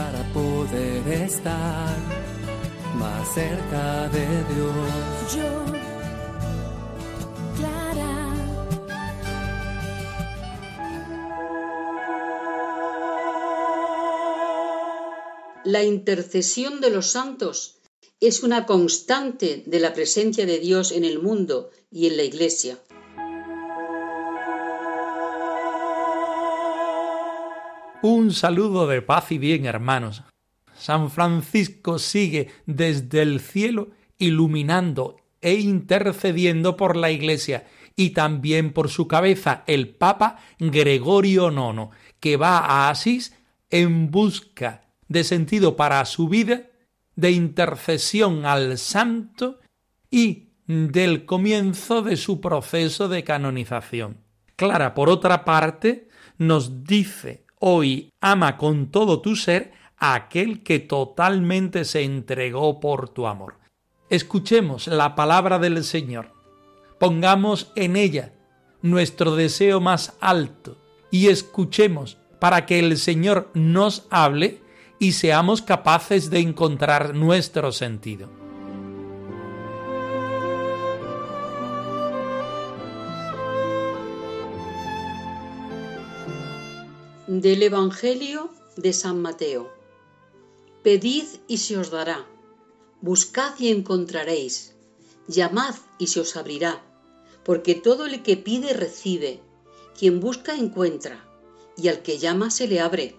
Para poder estar más cerca de Dios. Yo, Clara. La intercesión de los santos es una constante de la presencia de Dios en el mundo y en la Iglesia. Un saludo de paz y bien, hermanos. San Francisco sigue desde el cielo iluminando e intercediendo por la Iglesia y también por su cabeza, el Papa Gregorio IX, que va a Asís en busca de sentido para su vida, de intercesión al santo y del comienzo de su proceso de canonización. Clara, por otra parte, nos dice hoy ama con todo tu ser a aquel que totalmente se entregó por tu amor. Escuchemos la palabra del Señor. Pongamos en ella nuestro deseo más alto y escuchemos para que el Señor nos hable y seamos capaces de encontrar nuestro sentido. Del Evangelio de San Mateo. Pedid y se os dará, buscad y encontraréis, llamad y se os abrirá, porque todo el que pide recibe, quien busca encuentra, y al que llama se le abre.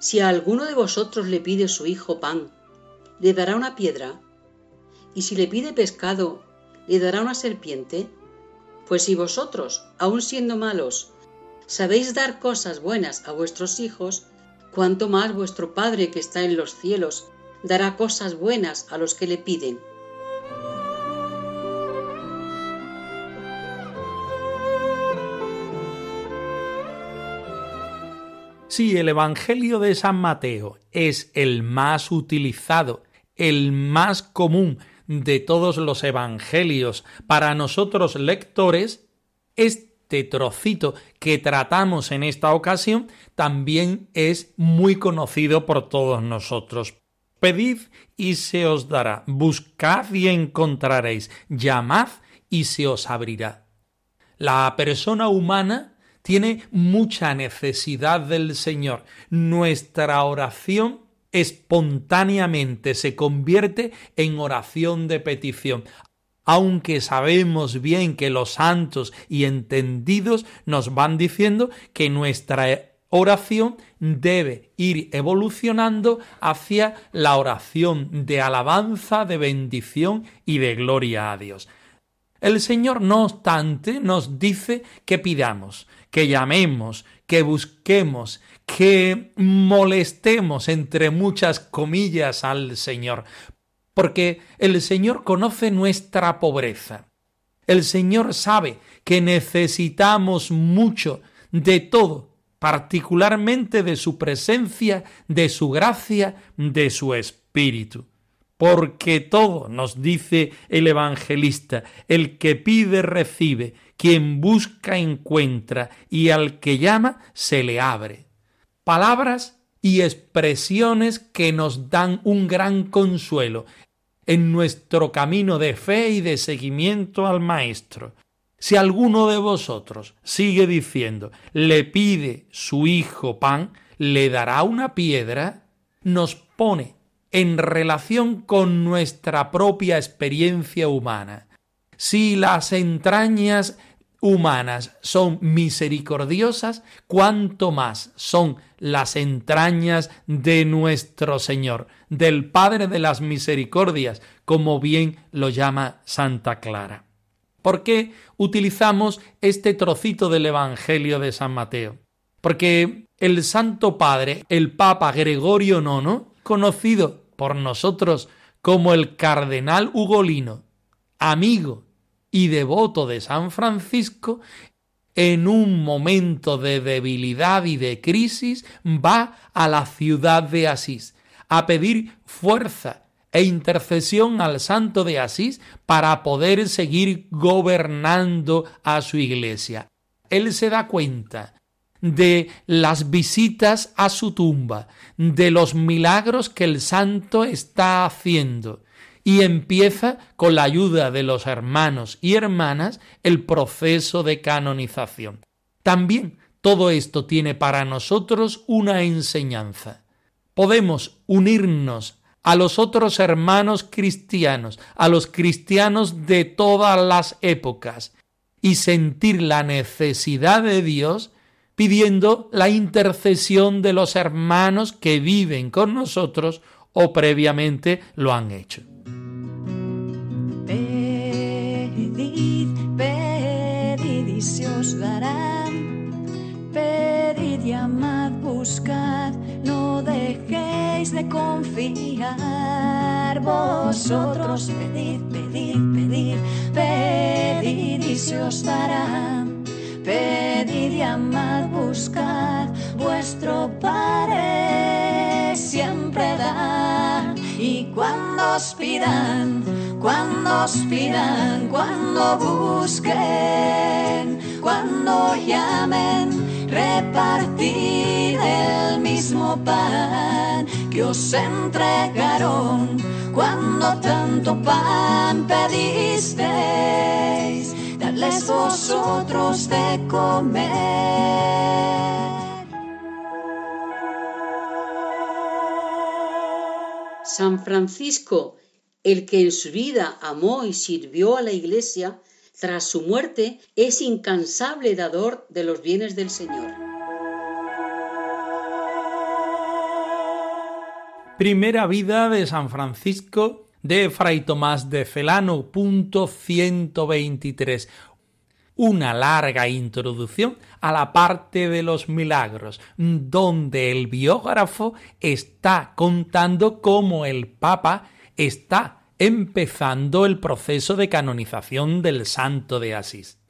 Si a alguno de vosotros le pide su hijo pan, ¿le dará una piedra? ¿Y si le pide pescado, le dará una serpiente? Pues si vosotros, aun siendo malos, sabéis dar cosas buenas a vuestros hijos, cuanto más vuestro Padre que está en los cielos dará cosas buenas a los que le piden. Si el Evangelio de San Mateo es el más utilizado, el más común de todos los evangelios para nosotros lectores, este trocito que tratamos en esta ocasión también es muy conocido por todos nosotros. Pedid y se os dará, buscad y encontraréis, llamad y se os abrirá. La persona humana tiene mucha necesidad del Señor. Nuestra oración espontáneamente se convierte en oración de petición. Aunque sabemos bien que los santos y entendidos nos van diciendo que nuestra oración debe ir evolucionando hacia la oración de alabanza, de bendición y de gloria a Dios. El Señor, no obstante, nos dice que pidamos, que llamemos, que busquemos, que molestemos entre muchas comillas al Señor, porque el Señor conoce nuestra pobreza. El Señor sabe que necesitamos mucho de todo, particularmente de su presencia, de su gracia, de su espíritu. Porque todo, nos dice el evangelista, el que pide recibe, quien busca encuentra y al que llama se le abre. Palabras y expresiones que nos dan un gran consuelo en nuestro camino de fe y de seguimiento al Maestro. Si alguno de vosotros sigue diciendo le pide su hijo pan, le dará una piedra, nos pone en relación con nuestra propia experiencia humana si las entrañas humanas son misericordiosas, cuánto más son las entrañas de nuestro Señor, del Padre de las Misericordias, como bien lo llama Santa Clara. ¿Por qué utilizamos este trocito del Evangelio de San Mateo? Porque el Santo Padre, el Papa Gregorio IX, conocido por nosotros como el Cardenal Ugolino, amigo y devoto de San Francisco, en un momento de debilidad y de crisis va a la ciudad de Asís a pedir fuerza e intercesión al santo de Asís para poder seguir gobernando a su iglesia. Él se da cuenta de las visitas a su tumba, de los milagros que el santo está haciendo, y empieza con la ayuda de los hermanos y hermanas el proceso de canonización. También todo esto tiene para nosotros una enseñanza. Podemos unirnos a los otros hermanos cristianos, a los cristianos de todas las épocas, y sentir la necesidad de Dios pidiendo la intercesión de los hermanos que viven con nosotros o previamente lo han hecho. Vosotros pedid, pedid, pedid, pedid y se os dará. Pedid, llamad, buscad, vuestro Padre siempre da. Y cuando os pidan, cuando os pidan, cuando busquen, cuando llamen, repartid el mismo pan que os entregaron cuando tanto pan pedisteis, dadles vosotros de comer. San Francisco, el que en su vida amó y sirvió a la Iglesia, tras su muerte es incansable dador de los bienes del Señor. Primera vida de San Francisco de Fray Tomás de Celano, punto 123. Una larga introducción a la parte de los milagros, donde el biógrafo está contando cómo el Papa está empezando el proceso de canonización del Santo de Asís.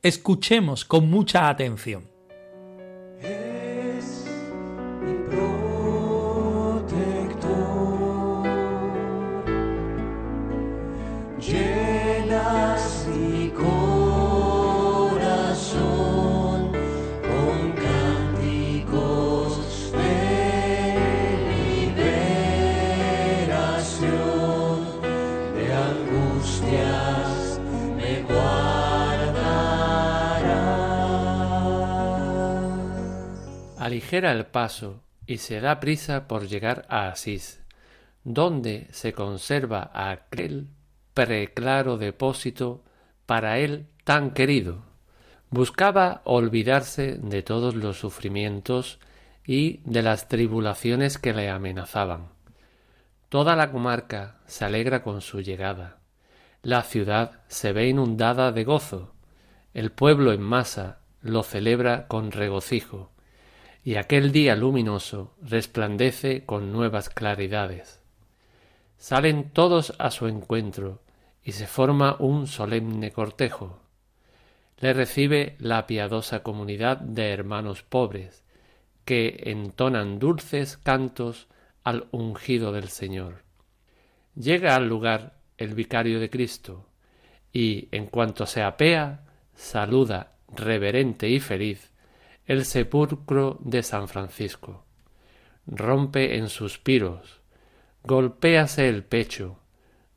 Escuchemos con mucha atención. Aligera el paso y se da prisa por llegar a Asís, donde se conserva aquel preclaro depósito para él tan querido. Buscaba olvidarse de todos los sufrimientos y de las tribulaciones que le amenazaban. Toda la comarca se alegra con su llegada. La ciudad se ve inundada de gozo. El pueblo en masa lo celebra con regocijo. Y aquel día luminoso resplandece con nuevas claridades. Salen todos a su encuentro y se forma un solemne cortejo. Le recibe la piadosa comunidad de hermanos pobres, que entonan dulces cantos al ungido del Señor. Llega al lugar el vicario de Cristo, y en cuanto se apea, saluda reverente y feliz el sepulcro de San Francisco. Rompe en suspiros, golpéase el pecho,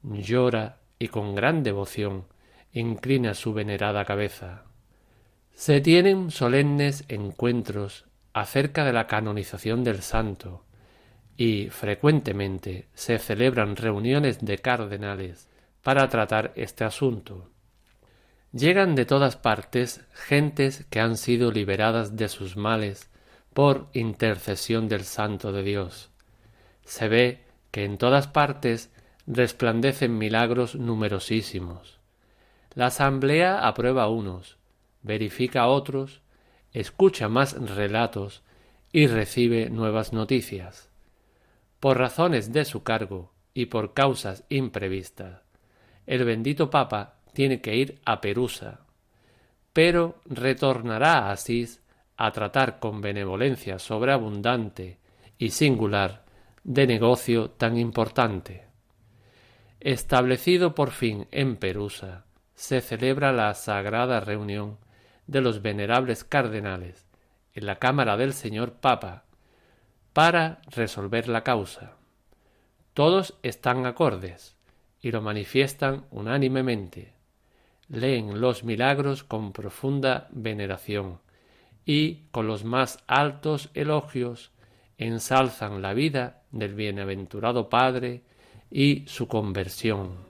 llora y con gran devoción inclina su venerada cabeza. Se tienen solemnes encuentros acerca de la canonización del santo, y frecuentemente se celebran reuniones de cardenales para tratar este asunto. Llegan de todas partes gentes que han sido liberadas de sus males por intercesión del Santo de Dios. Se ve que en todas partes resplandecen milagros numerosísimos. La asamblea aprueba unos, verifica otros, escucha más relatos y recibe nuevas noticias. Por razones de su cargo y por causas imprevistas, el bendito Papa tiene que ir a Perusa, pero retornará a Asís a tratar con benevolencia sobreabundante y singular de negocio tan importante. Establecido por fin en Perusa, se celebra la sagrada reunión de los venerables cardenales en la Cámara del Señor Papa para resolver la causa. Todos están acordes y lo manifiestan unánimemente. Leen los milagros con profunda veneración y con los más altos elogios ensalzan la vida del bienaventurado Padre y su conversión.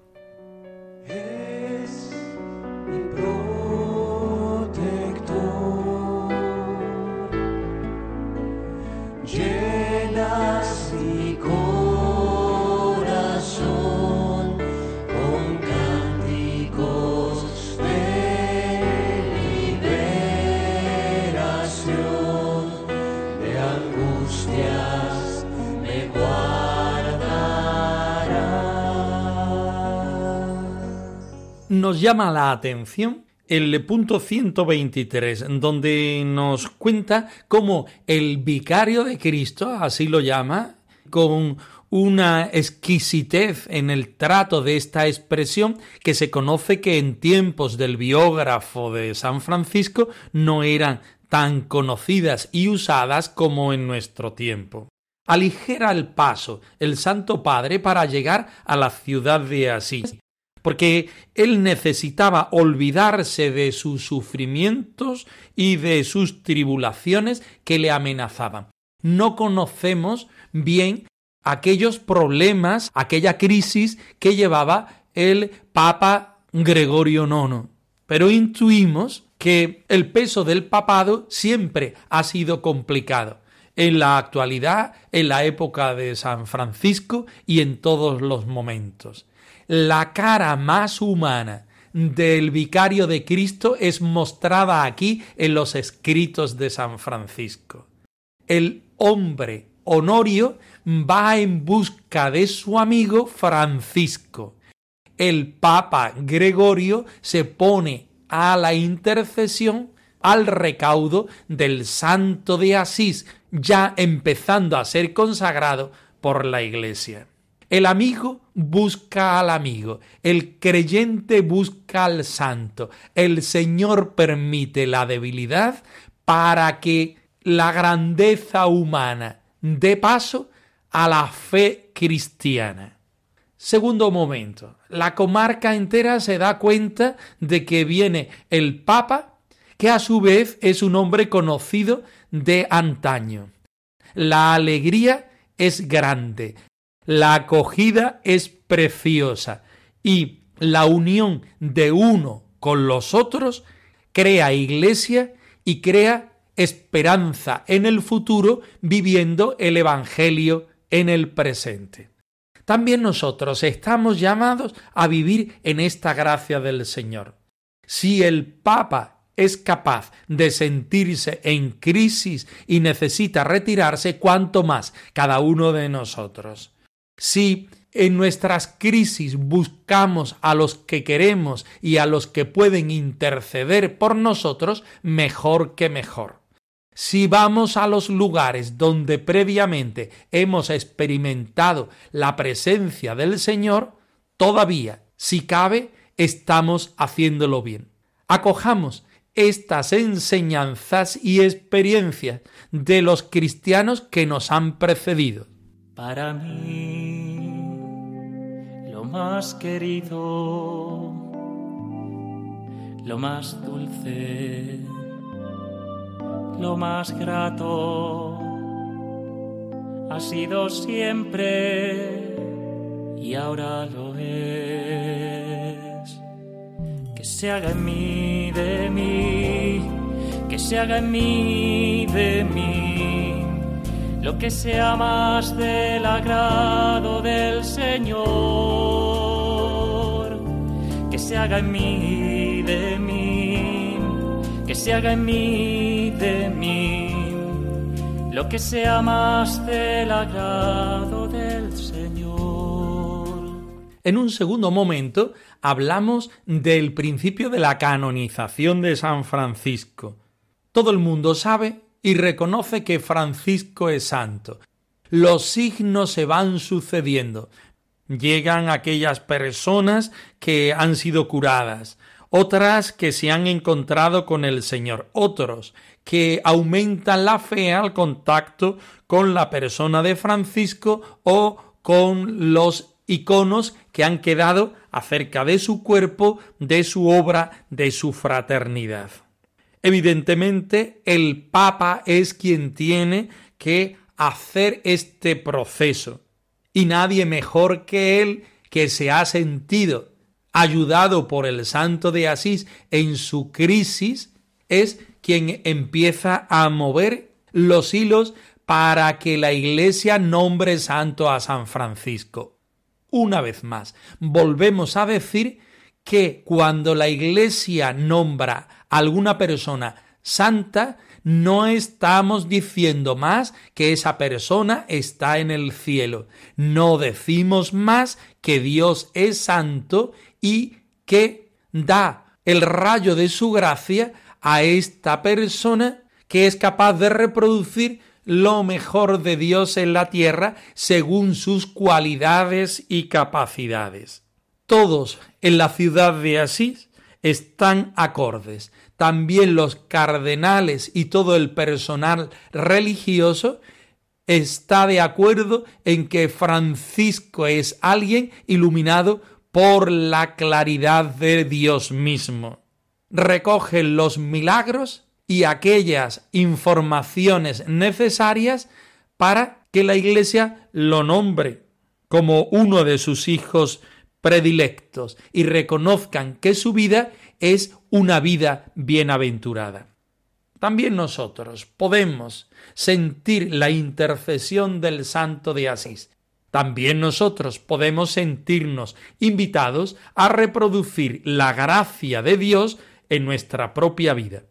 Nos llama la atención el punto 123, donde nos cuenta cómo el vicario de Cristo, así lo llama, con una exquisitez en el trato de esta expresión que se conoce que en tiempos del biógrafo de San Francisco no eran tan conocidas y usadas como en nuestro tiempo. Aligera el paso el Santo Padre para llegar a la ciudad de Asís porque él necesitaba olvidarse de sus sufrimientos y de sus tribulaciones que le amenazaban. No conocemos bien aquellos problemas, aquella crisis que llevaba el Papa Gregorio IX. Pero intuimos que el peso del papado siempre ha sido complicado en la actualidad, en la época de San Francisco y en todos los momentos la cara más humana del vicario de Cristo es mostrada aquí en los escritos de San Francisco. El hombre Honorio va en busca de su amigo Francisco. El Papa Gregorio se pone a la intercesión al recaudo del santo de Asís, ya empezando a ser consagrado por la Iglesia. El amigo busca al amigo, el creyente busca al santo, el Señor permite la debilidad para que la grandeza humana dé paso a la fe cristiana. Segundo momento, la comarca entera se da cuenta de que viene el Papa, que a su vez es un hombre conocido de antaño. La alegría es grande, la acogida es preciosa y la unión de uno con los otros crea iglesia y crea esperanza en el futuro viviendo el Evangelio en el presente. También nosotros estamos llamados a vivir en esta gracia del Señor. Si el Papa es capaz de sentirse en crisis y necesita retirarse, cuanto más cada uno de nosotros. Si en nuestras crisis buscamos a los que queremos y a los que pueden interceder por nosotros, mejor que mejor. Si vamos a los lugares donde previamente hemos experimentado la presencia del Señor, todavía, si cabe, estamos haciéndolo bien. Acojamos estas enseñanzas y experiencias de los cristianos que nos han precedido. Para mí, más querido, lo más dulce, lo más grato, ha sido siempre y ahora lo es. Que se haga en mí de mí, que se haga en mí de mí lo que sea más del agrado del Señor, que se haga en mí, de mí, que se haga en mí, de mí, lo que sea más del agrado del Señor. En un segundo momento hablamos del principio de la canonización de San Francisco. Todo el mundo sabe y reconoce que Francisco es santo. Los signos se van sucediendo. Llegan aquellas personas que han sido curadas, otras que se han encontrado con el Señor, otros que aumentan la fe al contacto con la persona de Francisco o con los iconos que han quedado acerca de su cuerpo, de su obra, de su fraternidad. Evidentemente, el Papa es quien tiene que hacer este proceso y nadie mejor que él que se ha sentido ayudado por el santo de Asís en su crisis es quien empieza a mover los hilos para que la Iglesia nombre santo a San Francisco. Una vez más, volvemos a decir que cuando la Iglesia nombra a alguna persona santa, no estamos diciendo más que esa persona está en el cielo. No decimos más que Dios es santo y que da el rayo de su gracia a esta persona que es capaz de reproducir lo mejor de Dios en la tierra según sus cualidades y capacidades. Todos en la ciudad de Asís están acordes también los cardenales y todo el personal religioso está de acuerdo en que Francisco es alguien iluminado por la claridad de Dios mismo. Recoge los milagros y aquellas informaciones necesarias para que la Iglesia lo nombre como uno de sus hijos predilectos y reconozcan que su vida es una vida bienaventurada. También nosotros podemos sentir la intercesión del Santo de Asís. También nosotros podemos sentirnos invitados a reproducir la gracia de Dios en nuestra propia vida.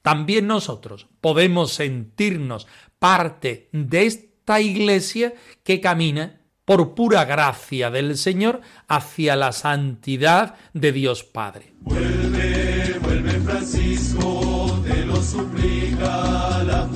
También nosotros podemos sentirnos parte de esta iglesia que camina por pura gracia del Señor hacia la santidad de Dios Padre. Francisco, te lo suplica la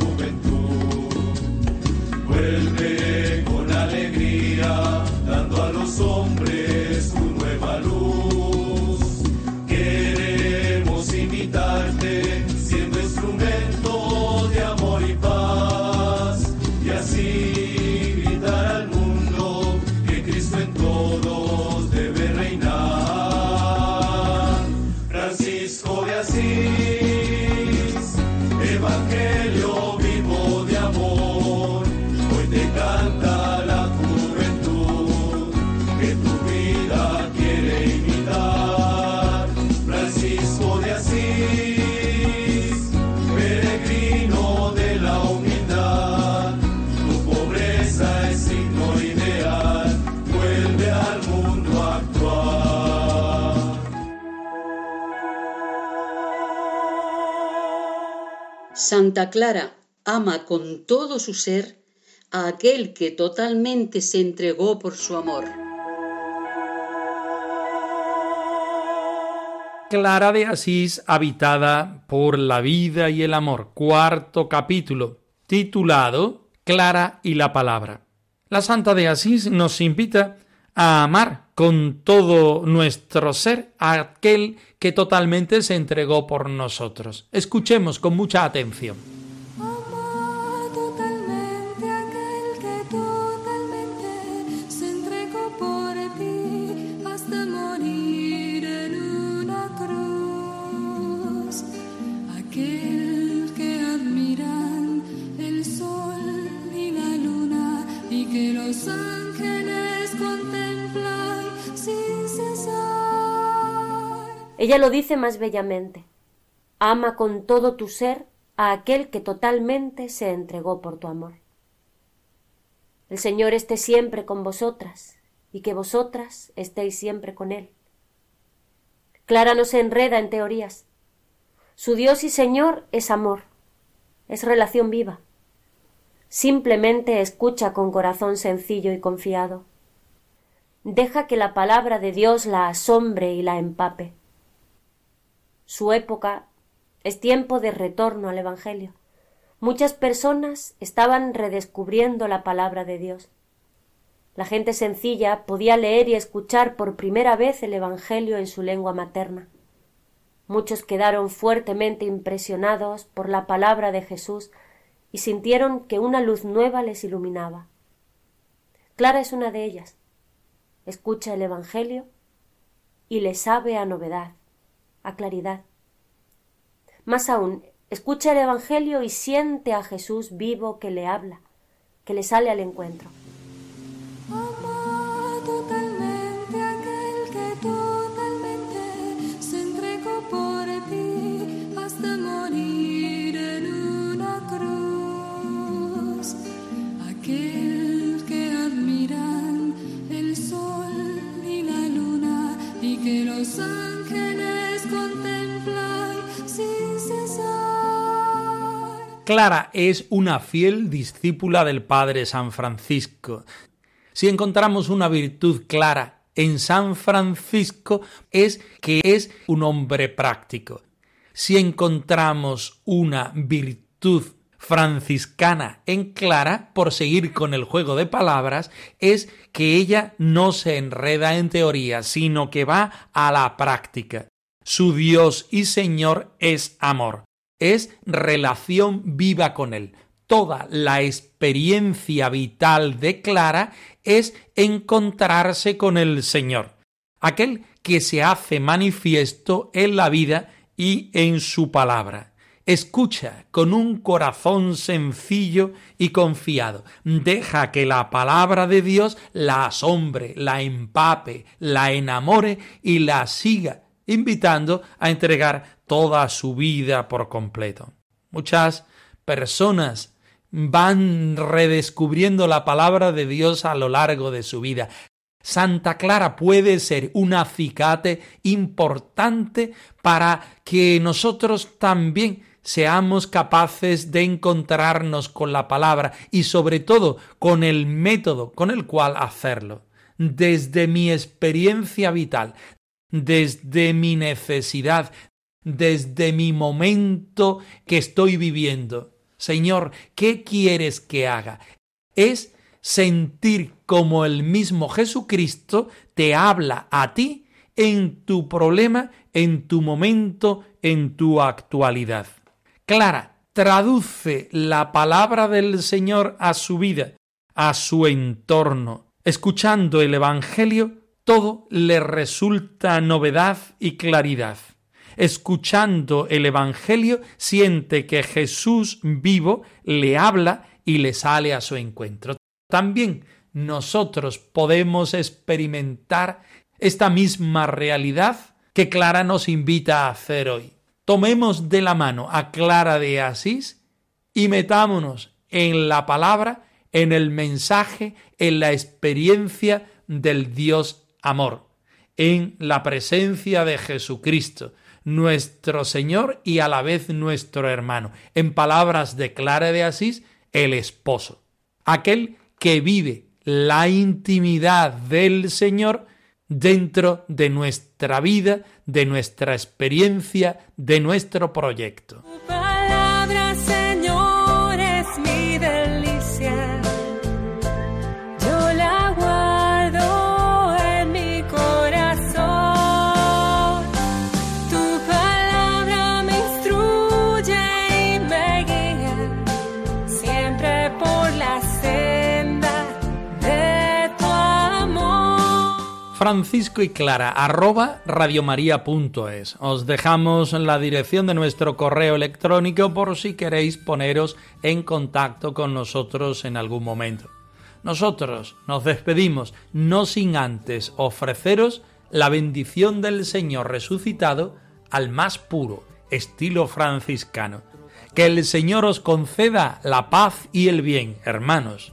Clara ama con todo su ser a aquel que totalmente se entregó por su amor. Clara de Asís, habitada por la vida y el amor. Cuarto capítulo, titulado Clara y la palabra. La Santa de Asís nos invita a amar con todo nuestro ser a aquel que totalmente se entregó por nosotros. Escuchemos con mucha atención. Ella lo dice más bellamente. Ama con todo tu ser a aquel que totalmente se entregó por tu amor. El Señor esté siempre con vosotras y que vosotras estéis siempre con Él. Clara no se enreda en teorías. Su Dios y Señor es amor, es relación viva. Simplemente escucha con corazón sencillo y confiado. Deja que la palabra de Dios la asombre y la empape. Su época es tiempo de retorno al Evangelio. Muchas personas estaban redescubriendo la palabra de Dios. La gente sencilla podía leer y escuchar por primera vez el Evangelio en su lengua materna. Muchos quedaron fuertemente impresionados por la palabra de Jesús y sintieron que una luz nueva les iluminaba. Clara es una de ellas. Escucha el Evangelio y le sabe a novedad, a claridad. Más aún, escucha el Evangelio y siente a Jesús vivo que le habla, que le sale al encuentro. Clara es una fiel discípula del Padre San Francisco. Si encontramos una virtud clara en San Francisco es que es un hombre práctico. Si encontramos una virtud franciscana en Clara, por seguir con el juego de palabras, es que ella no se enreda en teoría, sino que va a la práctica. Su Dios y Señor es amor, es relación viva con Él. Toda la experiencia vital de Clara es encontrarse con el Señor, aquel que se hace manifiesto en la vida y en su palabra. Escucha con un corazón sencillo y confiado. Deja que la palabra de Dios la asombre, la empape, la enamore y la siga, invitando a entregar toda su vida por completo. Muchas personas van redescubriendo la palabra de Dios a lo largo de su vida. Santa Clara puede ser un acicate importante para que nosotros también seamos capaces de encontrarnos con la palabra y sobre todo con el método con el cual hacerlo. Desde mi experiencia vital, desde mi necesidad, desde mi momento que estoy viviendo. Señor, ¿qué quieres que haga? Es sentir como el mismo Jesucristo te habla a ti en tu problema, en tu momento, en tu actualidad. Clara, traduce la palabra del Señor a su vida, a su entorno. Escuchando el Evangelio, todo le resulta novedad y claridad. Escuchando el Evangelio, siente que Jesús vivo le habla y le sale a su encuentro. También nosotros podemos experimentar esta misma realidad que Clara nos invita a hacer hoy. Tomemos de la mano a Clara de Asís y metámonos en la palabra, en el mensaje, en la experiencia del Dios amor, en la presencia de Jesucristo, nuestro Señor y a la vez nuestro hermano. En palabras de Clara de Asís, el esposo. Aquel que vive la intimidad del Señor dentro de nuestra vida, de nuestra experiencia, de nuestro proyecto. Francisco y Clara, arroba radiomaria.es. Os dejamos la dirección de nuestro correo electrónico por si queréis poneros en contacto con nosotros en algún momento. Nosotros nos despedimos, no sin antes ofreceros la bendición del Señor resucitado al más puro estilo franciscano. Que el Señor os conceda la paz y el bien, hermanos.